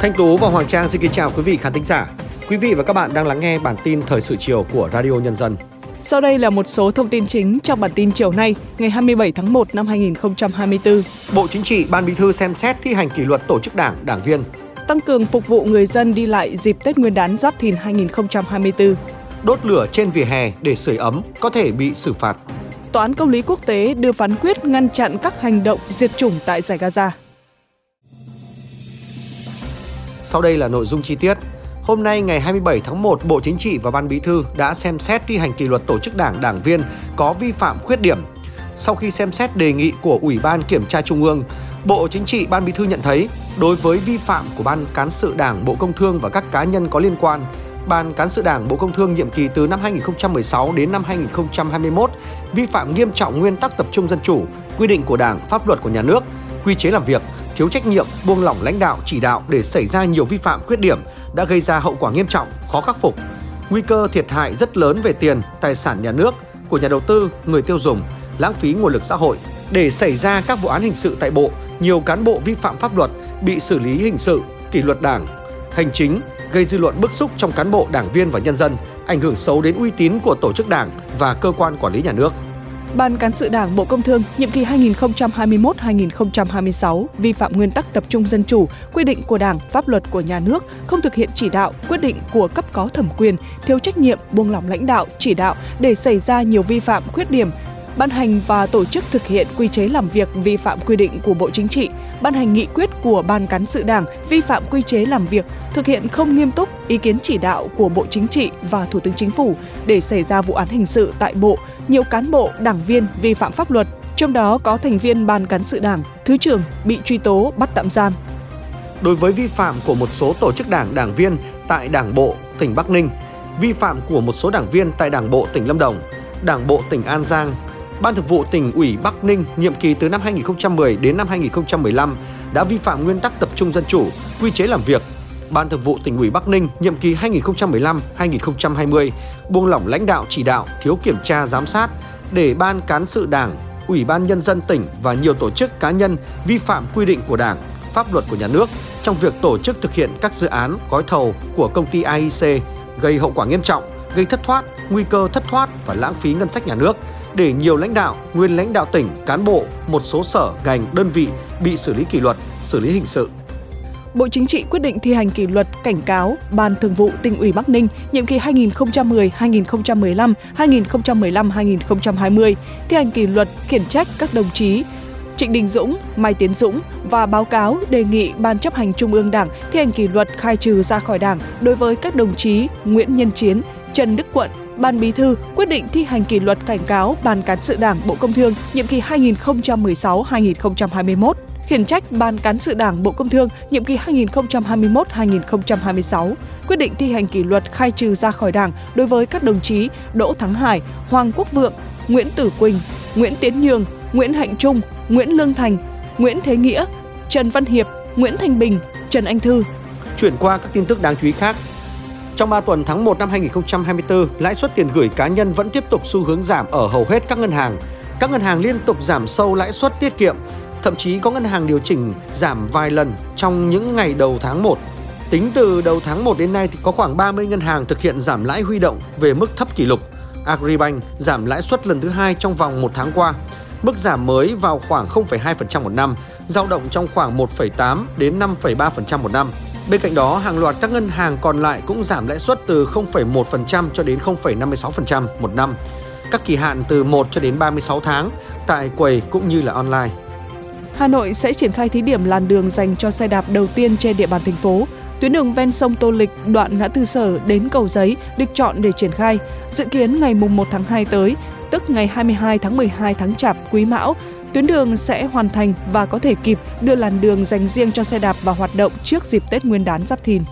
Thanh Tú và Hoàng Trang xin kính chào quý vị khán thính giả. Quý vị và các bạn đang lắng nghe bản tin thời sự chiều của Radio Nhân dân. Sau đây là một số thông tin chính trong bản tin chiều nay, ngày 27 tháng 1 năm 2024. Bộ Chính trị, Ban Bí thư xem xét thi hành kỷ luật tổ chức đảng, đảng viên. Tăng cường phục vụ người dân đi lại dịp Tết Nguyên đán Giáp Thìn 2024. Đốt lửa trên vỉa hè để sưởi ấm có thể bị xử phạt. Tòa án công lý quốc tế đưa phán quyết ngăn chặn các hành động diệt chủng tại giải Gaza. Sau đây là nội dung chi tiết. Hôm nay ngày 27 tháng 1, Bộ Chính trị và Ban Bí thư đã xem xét thi hành kỷ luật tổ chức đảng đảng viên có vi phạm khuyết điểm. Sau khi xem xét đề nghị của Ủy ban Kiểm tra Trung ương, Bộ Chính trị Ban Bí thư nhận thấy đối với vi phạm của Ban Cán sự Đảng Bộ Công Thương và các cá nhân có liên quan, Ban Cán sự Đảng Bộ Công Thương nhiệm kỳ từ năm 2016 đến năm 2021 vi phạm nghiêm trọng nguyên tắc tập trung dân chủ, quy định của Đảng, pháp luật của nhà nước, quy chế làm việc, thiếu trách nhiệm, buông lỏng lãnh đạo chỉ đạo để xảy ra nhiều vi phạm khuyết điểm đã gây ra hậu quả nghiêm trọng, khó khắc phục. Nguy cơ thiệt hại rất lớn về tiền, tài sản nhà nước, của nhà đầu tư, người tiêu dùng, lãng phí nguồn lực xã hội. Để xảy ra các vụ án hình sự tại Bộ, nhiều cán bộ vi phạm pháp luật bị xử lý hình sự, kỷ luật đảng, hành chính, gây dư luận bức xúc trong cán bộ, đảng viên và nhân dân, ảnh hưởng xấu đến uy tín của tổ chức đảng và cơ quan quản lý nhà nước. Ban Cán sự Đảng Bộ Công Thương nhiệm kỳ 2021-2026 vi phạm nguyên tắc tập trung dân chủ, quy định của Đảng, pháp luật của nhà nước, không thực hiện chỉ đạo, quyết định của cấp có thẩm quyền, thiếu trách nhiệm, buông lỏng lãnh đạo, chỉ đạo để xảy ra nhiều vi phạm, khuyết điểm, ban hành và tổ chức thực hiện quy chế làm việc vi phạm quy định của Bộ Chính trị, ban hành nghị quyết của Ban Cán sự Đảng vi phạm quy chế làm việc, thực hiện không nghiêm túc ý kiến chỉ đạo của Bộ Chính trị và Thủ tướng Chính phủ để xảy ra vụ án hình sự tại Bộ, nhiều cán bộ, đảng viên vi phạm pháp luật, trong đó có thành viên Ban Cán sự Đảng, Thứ trưởng bị truy tố bắt tạm giam. Đối với vi phạm của một số tổ chức đảng, đảng viên tại Đảng bộ tỉnh Bắc Ninh, vi phạm của một số đảng viên tại Đảng bộ tỉnh Lâm Đồng, Đảng bộ tỉnh An Giang, Ban Thường vụ tỉnh ủy Bắc Ninh nhiệm kỳ từ năm 2010 đến năm 2015 đã vi phạm nguyên tắc tập trung dân chủ, quy chế làm việc. Ban Thường vụ tỉnh ủy Bắc Ninh nhiệm kỳ 2015-2020 buông lỏng lãnh đạo chỉ đạo, thiếu kiểm tra giám sát để Ban cán sự Đảng, Ủy ban nhân dân tỉnh và nhiều tổ chức cá nhân vi phạm quy định của Đảng, pháp luật của nhà nước trong việc tổ chức thực hiện các dự án gói thầu của công ty AIC gây hậu quả nghiêm trọng, gây thất thoát, nguy cơ thất thoát và lãng phí ngân sách nhà nước để nhiều lãnh đạo, nguyên lãnh đạo tỉnh, cán bộ, một số sở, ngành, đơn vị bị xử lý kỷ luật, xử lý hình sự. Bộ Chính trị quyết định thi hành kỷ luật cảnh cáo Ban Thường vụ tỉnh ủy Bắc Ninh nhiệm kỳ 2010-2015, 2015-2020, thi hành kỷ luật khiển trách các đồng chí Trịnh Đình Dũng, Mai Tiến Dũng và báo cáo đề nghị Ban chấp hành Trung ương Đảng thi hành kỷ luật khai trừ ra khỏi Đảng đối với các đồng chí Nguyễn Nhân Chiến, Trần Đức Quận, Ban Bí thư quyết định thi hành kỷ luật cảnh cáo Ban Cán sự Đảng Bộ Công Thương nhiệm kỳ 2016-2021 khiển trách Ban Cán sự Đảng Bộ Công Thương nhiệm kỳ 2021-2026, quyết định thi hành kỷ luật khai trừ ra khỏi Đảng đối với các đồng chí Đỗ Thắng Hải, Hoàng Quốc Vượng, Nguyễn Tử Quỳnh, Nguyễn Tiến Nhường, Nguyễn Hạnh Trung, Nguyễn Lương Thành, Nguyễn Thế Nghĩa, Trần Văn Hiệp, Nguyễn Thanh Bình, Trần Anh Thư. Chuyển qua các tin tức đáng chú ý khác, trong 3 tuần tháng 1 năm 2024, lãi suất tiền gửi cá nhân vẫn tiếp tục xu hướng giảm ở hầu hết các ngân hàng. Các ngân hàng liên tục giảm sâu lãi suất tiết kiệm, thậm chí có ngân hàng điều chỉnh giảm vài lần trong những ngày đầu tháng 1. Tính từ đầu tháng 1 đến nay thì có khoảng 30 ngân hàng thực hiện giảm lãi huy động về mức thấp kỷ lục. Agribank giảm lãi suất lần thứ hai trong vòng một tháng qua. Mức giảm mới vào khoảng 0,2% một năm, dao động trong khoảng 1,8 đến 5,3% một năm. Bên cạnh đó, hàng loạt các ngân hàng còn lại cũng giảm lãi suất từ 0,1% cho đến 0,56% một năm. Các kỳ hạn từ 1 cho đến 36 tháng tại quầy cũng như là online. Hà Nội sẽ triển khai thí điểm làn đường dành cho xe đạp đầu tiên trên địa bàn thành phố. Tuyến đường ven sông Tô Lịch, đoạn ngã tư sở đến cầu giấy được chọn để triển khai. Dự kiến ngày 1 tháng 2 tới, tức ngày 22 tháng 12 tháng Chạp Quý Mão, Tuyến đường sẽ hoàn thành và có thể kịp đưa làn đường dành riêng cho xe đạp vào hoạt động trước dịp Tết Nguyên đán Giáp Thìn.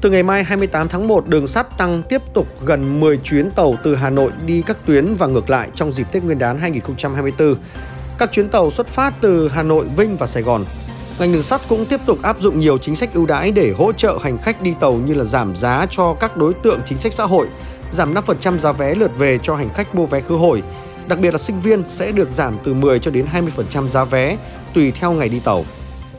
Từ ngày mai 28 tháng 1, đường sắt tăng tiếp tục gần 10 chuyến tàu từ Hà Nội đi các tuyến và ngược lại trong dịp Tết Nguyên đán 2024. Các chuyến tàu xuất phát từ Hà Nội, Vinh và Sài Gòn. Ngành đường sắt cũng tiếp tục áp dụng nhiều chính sách ưu đãi để hỗ trợ hành khách đi tàu như là giảm giá cho các đối tượng chính sách xã hội, giảm 5% giá vé lượt về cho hành khách mua vé khứ hồi, Đặc biệt là sinh viên sẽ được giảm từ 10 cho đến 20% giá vé tùy theo ngày đi tàu.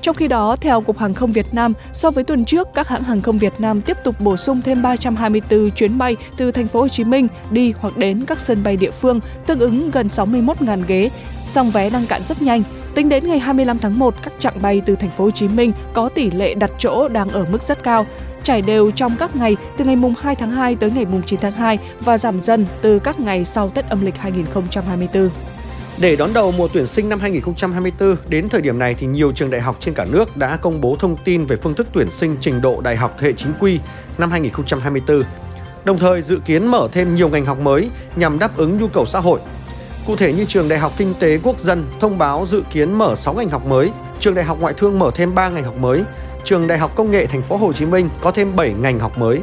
Trong khi đó, theo Cục Hàng không Việt Nam, so với tuần trước, các hãng hàng không Việt Nam tiếp tục bổ sung thêm 324 chuyến bay từ thành phố Hồ Chí Minh đi hoặc đến các sân bay địa phương, tương ứng gần 61.000 ghế. Song vé đang cạn rất nhanh, Tính đến ngày 25 tháng 1, các chặng bay từ thành phố Hồ Chí Minh có tỷ lệ đặt chỗ đang ở mức rất cao, trải đều trong các ngày từ ngày mùng 2 tháng 2 tới ngày mùng 9 tháng 2 và giảm dần từ các ngày sau Tết âm lịch 2024. Để đón đầu mùa tuyển sinh năm 2024, đến thời điểm này thì nhiều trường đại học trên cả nước đã công bố thông tin về phương thức tuyển sinh trình độ đại học hệ chính quy năm 2024. Đồng thời dự kiến mở thêm nhiều ngành học mới nhằm đáp ứng nhu cầu xã hội. Cụ thể như trường Đại học Kinh tế Quốc dân thông báo dự kiến mở 6 ngành học mới, trường Đại học Ngoại thương mở thêm 3 ngành học mới, trường Đại học Công nghệ Thành phố Hồ Chí Minh có thêm 7 ngành học mới.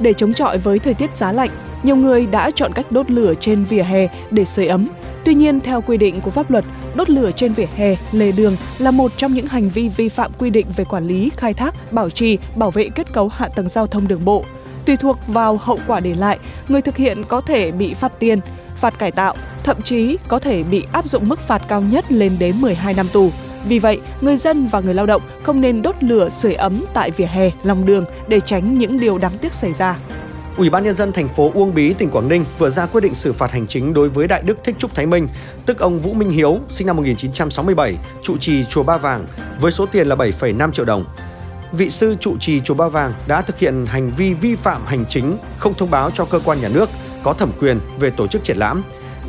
Để chống chọi với thời tiết giá lạnh, nhiều người đã chọn cách đốt lửa trên vỉa hè để sưởi ấm. Tuy nhiên, theo quy định của pháp luật, đốt lửa trên vỉa hè, lề đường là một trong những hành vi vi phạm quy định về quản lý, khai thác, bảo trì, bảo vệ kết cấu hạ tầng giao thông đường bộ. Tùy thuộc vào hậu quả để lại, người thực hiện có thể bị phạt tiền, phạt cải tạo, thậm chí có thể bị áp dụng mức phạt cao nhất lên đến 12 năm tù. Vì vậy, người dân và người lao động không nên đốt lửa sưởi ấm tại vỉa hè, lòng đường để tránh những điều đáng tiếc xảy ra. Ủy ban nhân dân thành phố Uông Bí, tỉnh Quảng Ninh vừa ra quyết định xử phạt hành chính đối với Đại Đức Thích Trúc Thái Minh, tức ông Vũ Minh Hiếu, sinh năm 1967, trụ trì chùa Ba Vàng với số tiền là 7,5 triệu đồng. Vị sư trụ trì chùa Ba Vàng đã thực hiện hành vi vi phạm hành chính không thông báo cho cơ quan nhà nước có thẩm quyền về tổ chức triển lãm.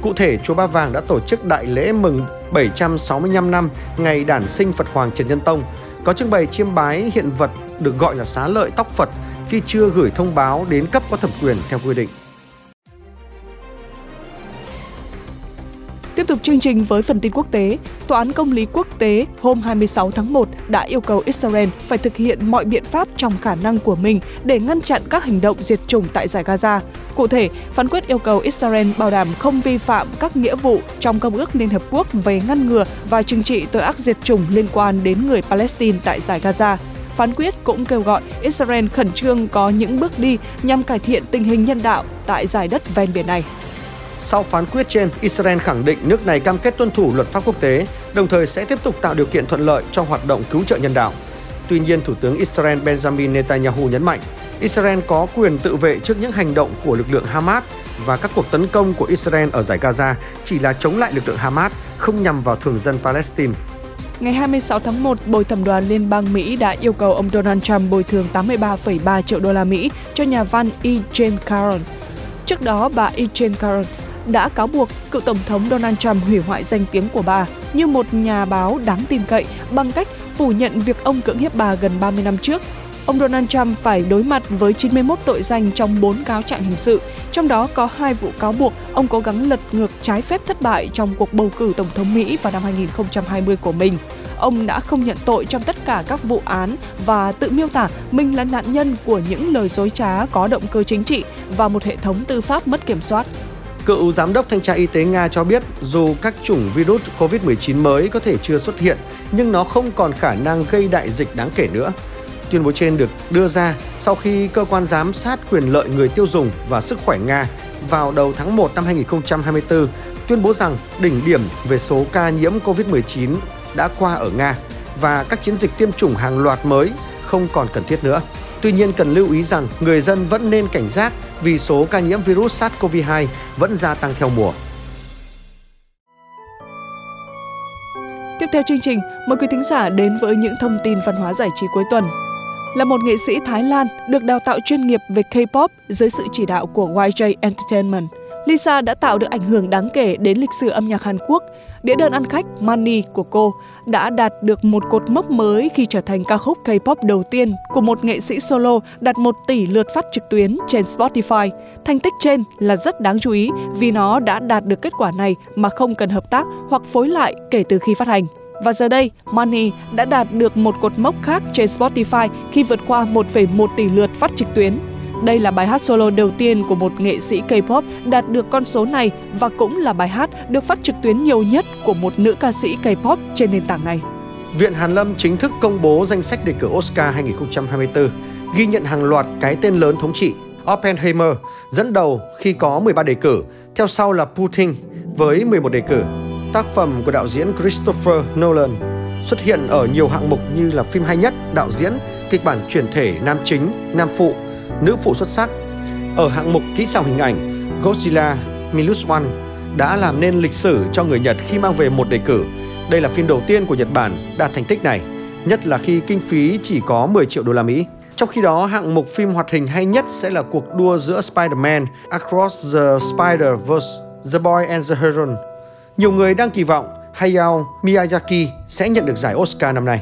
Cụ thể, chùa Ba Vàng đã tổ chức đại lễ mừng 765 năm ngày đản sinh Phật Hoàng Trần Nhân Tông, có trưng bày chiêm bái hiện vật được gọi là xá lợi tóc Phật khi chưa gửi thông báo đến cấp có thẩm quyền theo quy định. Tiếp tục chương trình với phần tin quốc tế, Tòa án Công lý Quốc tế hôm 26 tháng 1 đã yêu cầu Israel phải thực hiện mọi biện pháp trong khả năng của mình để ngăn chặn các hành động diệt chủng tại giải Gaza. Cụ thể, phán quyết yêu cầu Israel bảo đảm không vi phạm các nghĩa vụ trong Công ước Liên Hợp Quốc về ngăn ngừa và trừng trị tội ác diệt chủng liên quan đến người Palestine tại giải Gaza. Phán quyết cũng kêu gọi Israel khẩn trương có những bước đi nhằm cải thiện tình hình nhân đạo tại giải đất ven biển này. Sau phán quyết trên, Israel khẳng định nước này cam kết tuân thủ luật pháp quốc tế, đồng thời sẽ tiếp tục tạo điều kiện thuận lợi cho hoạt động cứu trợ nhân đạo. Tuy nhiên, Thủ tướng Israel Benjamin Netanyahu nhấn mạnh, Israel có quyền tự vệ trước những hành động của lực lượng Hamas và các cuộc tấn công của Israel ở giải Gaza chỉ là chống lại lực lượng Hamas, không nhằm vào thường dân Palestine. Ngày 26 tháng 1, Bồi thẩm đoàn Liên bang Mỹ đã yêu cầu ông Donald Trump bồi thường 83,3 triệu đô la Mỹ cho nhà văn E. Jane Caron. Trước đó, bà E. Jane Caron đã cáo buộc cựu Tổng thống Donald Trump hủy hoại danh tiếng của bà như một nhà báo đáng tin cậy bằng cách phủ nhận việc ông cưỡng hiếp bà gần 30 năm trước. Ông Donald Trump phải đối mặt với 91 tội danh trong 4 cáo trạng hình sự, trong đó có hai vụ cáo buộc ông cố gắng lật ngược trái phép thất bại trong cuộc bầu cử Tổng thống Mỹ vào năm 2020 của mình. Ông đã không nhận tội trong tất cả các vụ án và tự miêu tả mình là nạn nhân của những lời dối trá có động cơ chính trị và một hệ thống tư pháp mất kiểm soát. Cựu giám đốc thanh tra y tế Nga cho biết dù các chủng virus COVID-19 mới có thể chưa xuất hiện, nhưng nó không còn khả năng gây đại dịch đáng kể nữa. Tuyên bố trên được đưa ra sau khi cơ quan giám sát quyền lợi người tiêu dùng và sức khỏe Nga vào đầu tháng 1 năm 2024 tuyên bố rằng đỉnh điểm về số ca nhiễm COVID-19 đã qua ở Nga và các chiến dịch tiêm chủng hàng loạt mới không còn cần thiết nữa. Tuy nhiên cần lưu ý rằng người dân vẫn nên cảnh giác vì số ca nhiễm virus SARS-CoV-2 vẫn gia tăng theo mùa. Tiếp theo chương trình, mời quý thính giả đến với những thông tin văn hóa giải trí cuối tuần. Là một nghệ sĩ Thái Lan được đào tạo chuyên nghiệp về K-pop dưới sự chỉ đạo của YJ Entertainment, Lisa đã tạo được ảnh hưởng đáng kể đến lịch sử âm nhạc Hàn Quốc. Đĩa đơn ăn khách Money của cô đã đạt được một cột mốc mới khi trở thành ca khúc K-pop đầu tiên của một nghệ sĩ solo đạt 1 tỷ lượt phát trực tuyến trên Spotify. Thành tích trên là rất đáng chú ý vì nó đã đạt được kết quả này mà không cần hợp tác hoặc phối lại kể từ khi phát hành. Và giờ đây, Money đã đạt được một cột mốc khác trên Spotify khi vượt qua 1,1 tỷ lượt phát trực tuyến. Đây là bài hát solo đầu tiên của một nghệ sĩ K-pop đạt được con số này và cũng là bài hát được phát trực tuyến nhiều nhất của một nữ ca sĩ K-pop trên nền tảng này. Viện Hàn Lâm chính thức công bố danh sách đề cử Oscar 2024, ghi nhận hàng loạt cái tên lớn thống trị. Oppenheimer dẫn đầu khi có 13 đề cử, theo sau là Putin với 11 đề cử. Tác phẩm của đạo diễn Christopher Nolan xuất hiện ở nhiều hạng mục như là phim hay nhất, đạo diễn, kịch bản chuyển thể nam chính, nam phụ, nữ phụ xuất sắc. Ở hạng mục kỹ xảo hình ảnh, Godzilla Minus One đã làm nên lịch sử cho người Nhật khi mang về một đề cử. Đây là phim đầu tiên của Nhật Bản đạt thành tích này, nhất là khi kinh phí chỉ có 10 triệu đô la Mỹ. Trong khi đó, hạng mục phim hoạt hình hay nhất sẽ là cuộc đua giữa Spider-Man Across the Spider-Verse, The Boy and the Heron. Nhiều người đang kỳ vọng Hayao Miyazaki sẽ nhận được giải Oscar năm nay.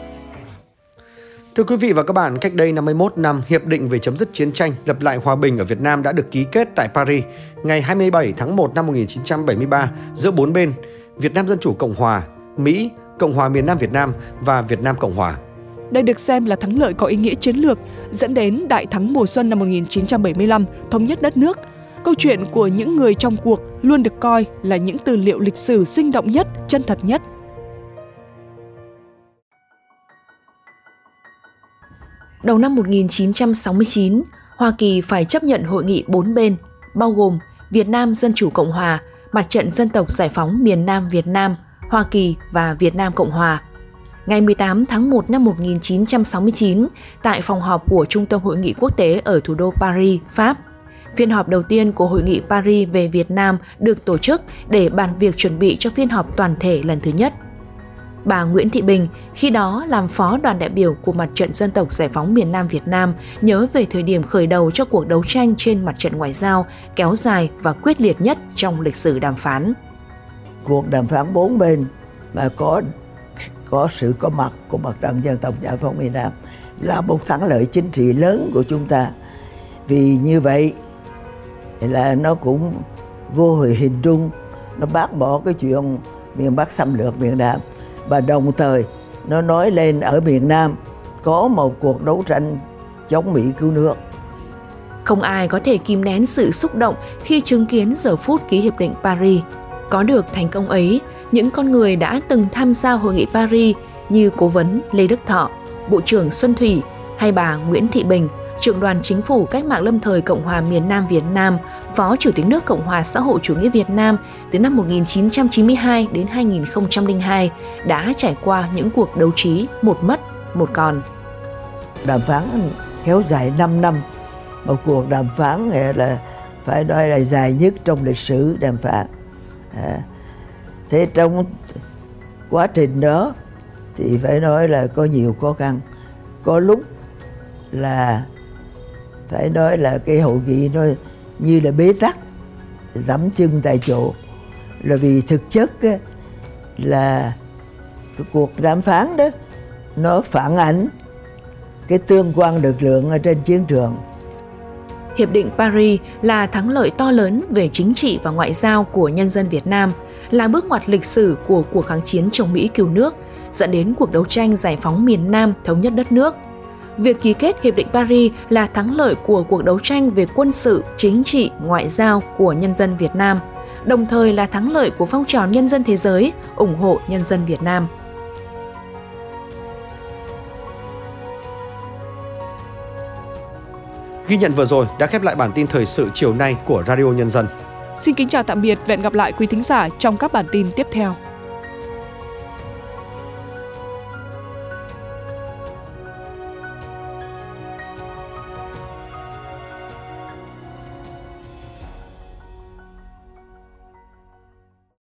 Thưa quý vị và các bạn, cách đây 51 năm, Hiệp định về chấm dứt chiến tranh, lập lại hòa bình ở Việt Nam đã được ký kết tại Paris ngày 27 tháng 1 năm 1973 giữa bốn bên Việt Nam Dân Chủ Cộng Hòa, Mỹ, Cộng hòa miền Nam Việt Nam và Việt Nam Cộng Hòa. Đây được xem là thắng lợi có ý nghĩa chiến lược, dẫn đến đại thắng mùa xuân năm 1975, thống nhất đất nước. Câu chuyện của những người trong cuộc luôn được coi là những tư liệu lịch sử sinh động nhất, chân thật nhất. Đầu năm 1969, Hoa Kỳ phải chấp nhận hội nghị bốn bên, bao gồm Việt Nam Dân Chủ Cộng Hòa, Mặt trận Dân tộc Giải phóng miền Nam Việt Nam, Hoa Kỳ và Việt Nam Cộng Hòa. Ngày 18 tháng 1 năm 1969, tại phòng họp của Trung tâm Hội nghị Quốc tế ở thủ đô Paris, Pháp, Phiên họp đầu tiên của Hội nghị Paris về Việt Nam được tổ chức để bàn việc chuẩn bị cho phiên họp toàn thể lần thứ nhất. Bà Nguyễn Thị Bình, khi đó làm phó đoàn đại biểu của Mặt trận Dân tộc Giải phóng miền Nam Việt Nam, nhớ về thời điểm khởi đầu cho cuộc đấu tranh trên mặt trận ngoại giao kéo dài và quyết liệt nhất trong lịch sử đàm phán. Cuộc đàm phán bốn bên mà có có sự có mặt của Mặt trận Dân tộc Giải phóng miền Nam là một thắng lợi chính trị lớn của chúng ta. Vì như vậy là nó cũng vô hình trung nó bác bỏ cái chuyện miền Bắc xâm lược miền Nam và đồng thời nó nói lên ở miền Nam có một cuộc đấu tranh chống Mỹ cứu nước. Không ai có thể kìm nén sự xúc động khi chứng kiến giờ phút ký hiệp định Paris. Có được thành công ấy, những con người đã từng tham gia hội nghị Paris như cố vấn Lê Đức Thọ, Bộ trưởng Xuân Thủy hay bà Nguyễn Thị Bình, trưởng đoàn chính phủ cách mạng lâm thời Cộng hòa miền Nam Việt Nam, Phó Chủ tịch nước Cộng hòa xã hội chủ nghĩa Việt Nam từ năm 1992 đến 2002 đã trải qua những cuộc đấu trí một mất, một còn. Đàm phán kéo dài 5 năm, một cuộc đàm phán là phải nói là dài nhất trong lịch sử đàm phán. À, thế trong quá trình đó thì phải nói là có nhiều khó khăn có lúc là phải nói là cái hội nghị nó như là bế tắc dẫm chân tại chỗ. Là vì thực chất á, là cái cuộc đàm phán đó nó phản ánh cái tương quan lực lượng ở trên chiến trường. Hiệp định Paris là thắng lợi to lớn về chính trị và ngoại giao của nhân dân Việt Nam, là bước ngoặt lịch sử của cuộc kháng chiến chống Mỹ cứu nước, dẫn đến cuộc đấu tranh giải phóng miền Nam thống nhất đất nước – việc ký kết Hiệp định Paris là thắng lợi của cuộc đấu tranh về quân sự, chính trị, ngoại giao của nhân dân Việt Nam, đồng thời là thắng lợi của phong trào nhân dân thế giới ủng hộ nhân dân Việt Nam. Ghi nhận vừa rồi đã khép lại bản tin thời sự chiều nay của Radio Nhân dân. Xin kính chào tạm biệt và hẹn gặp lại quý thính giả trong các bản tin tiếp theo.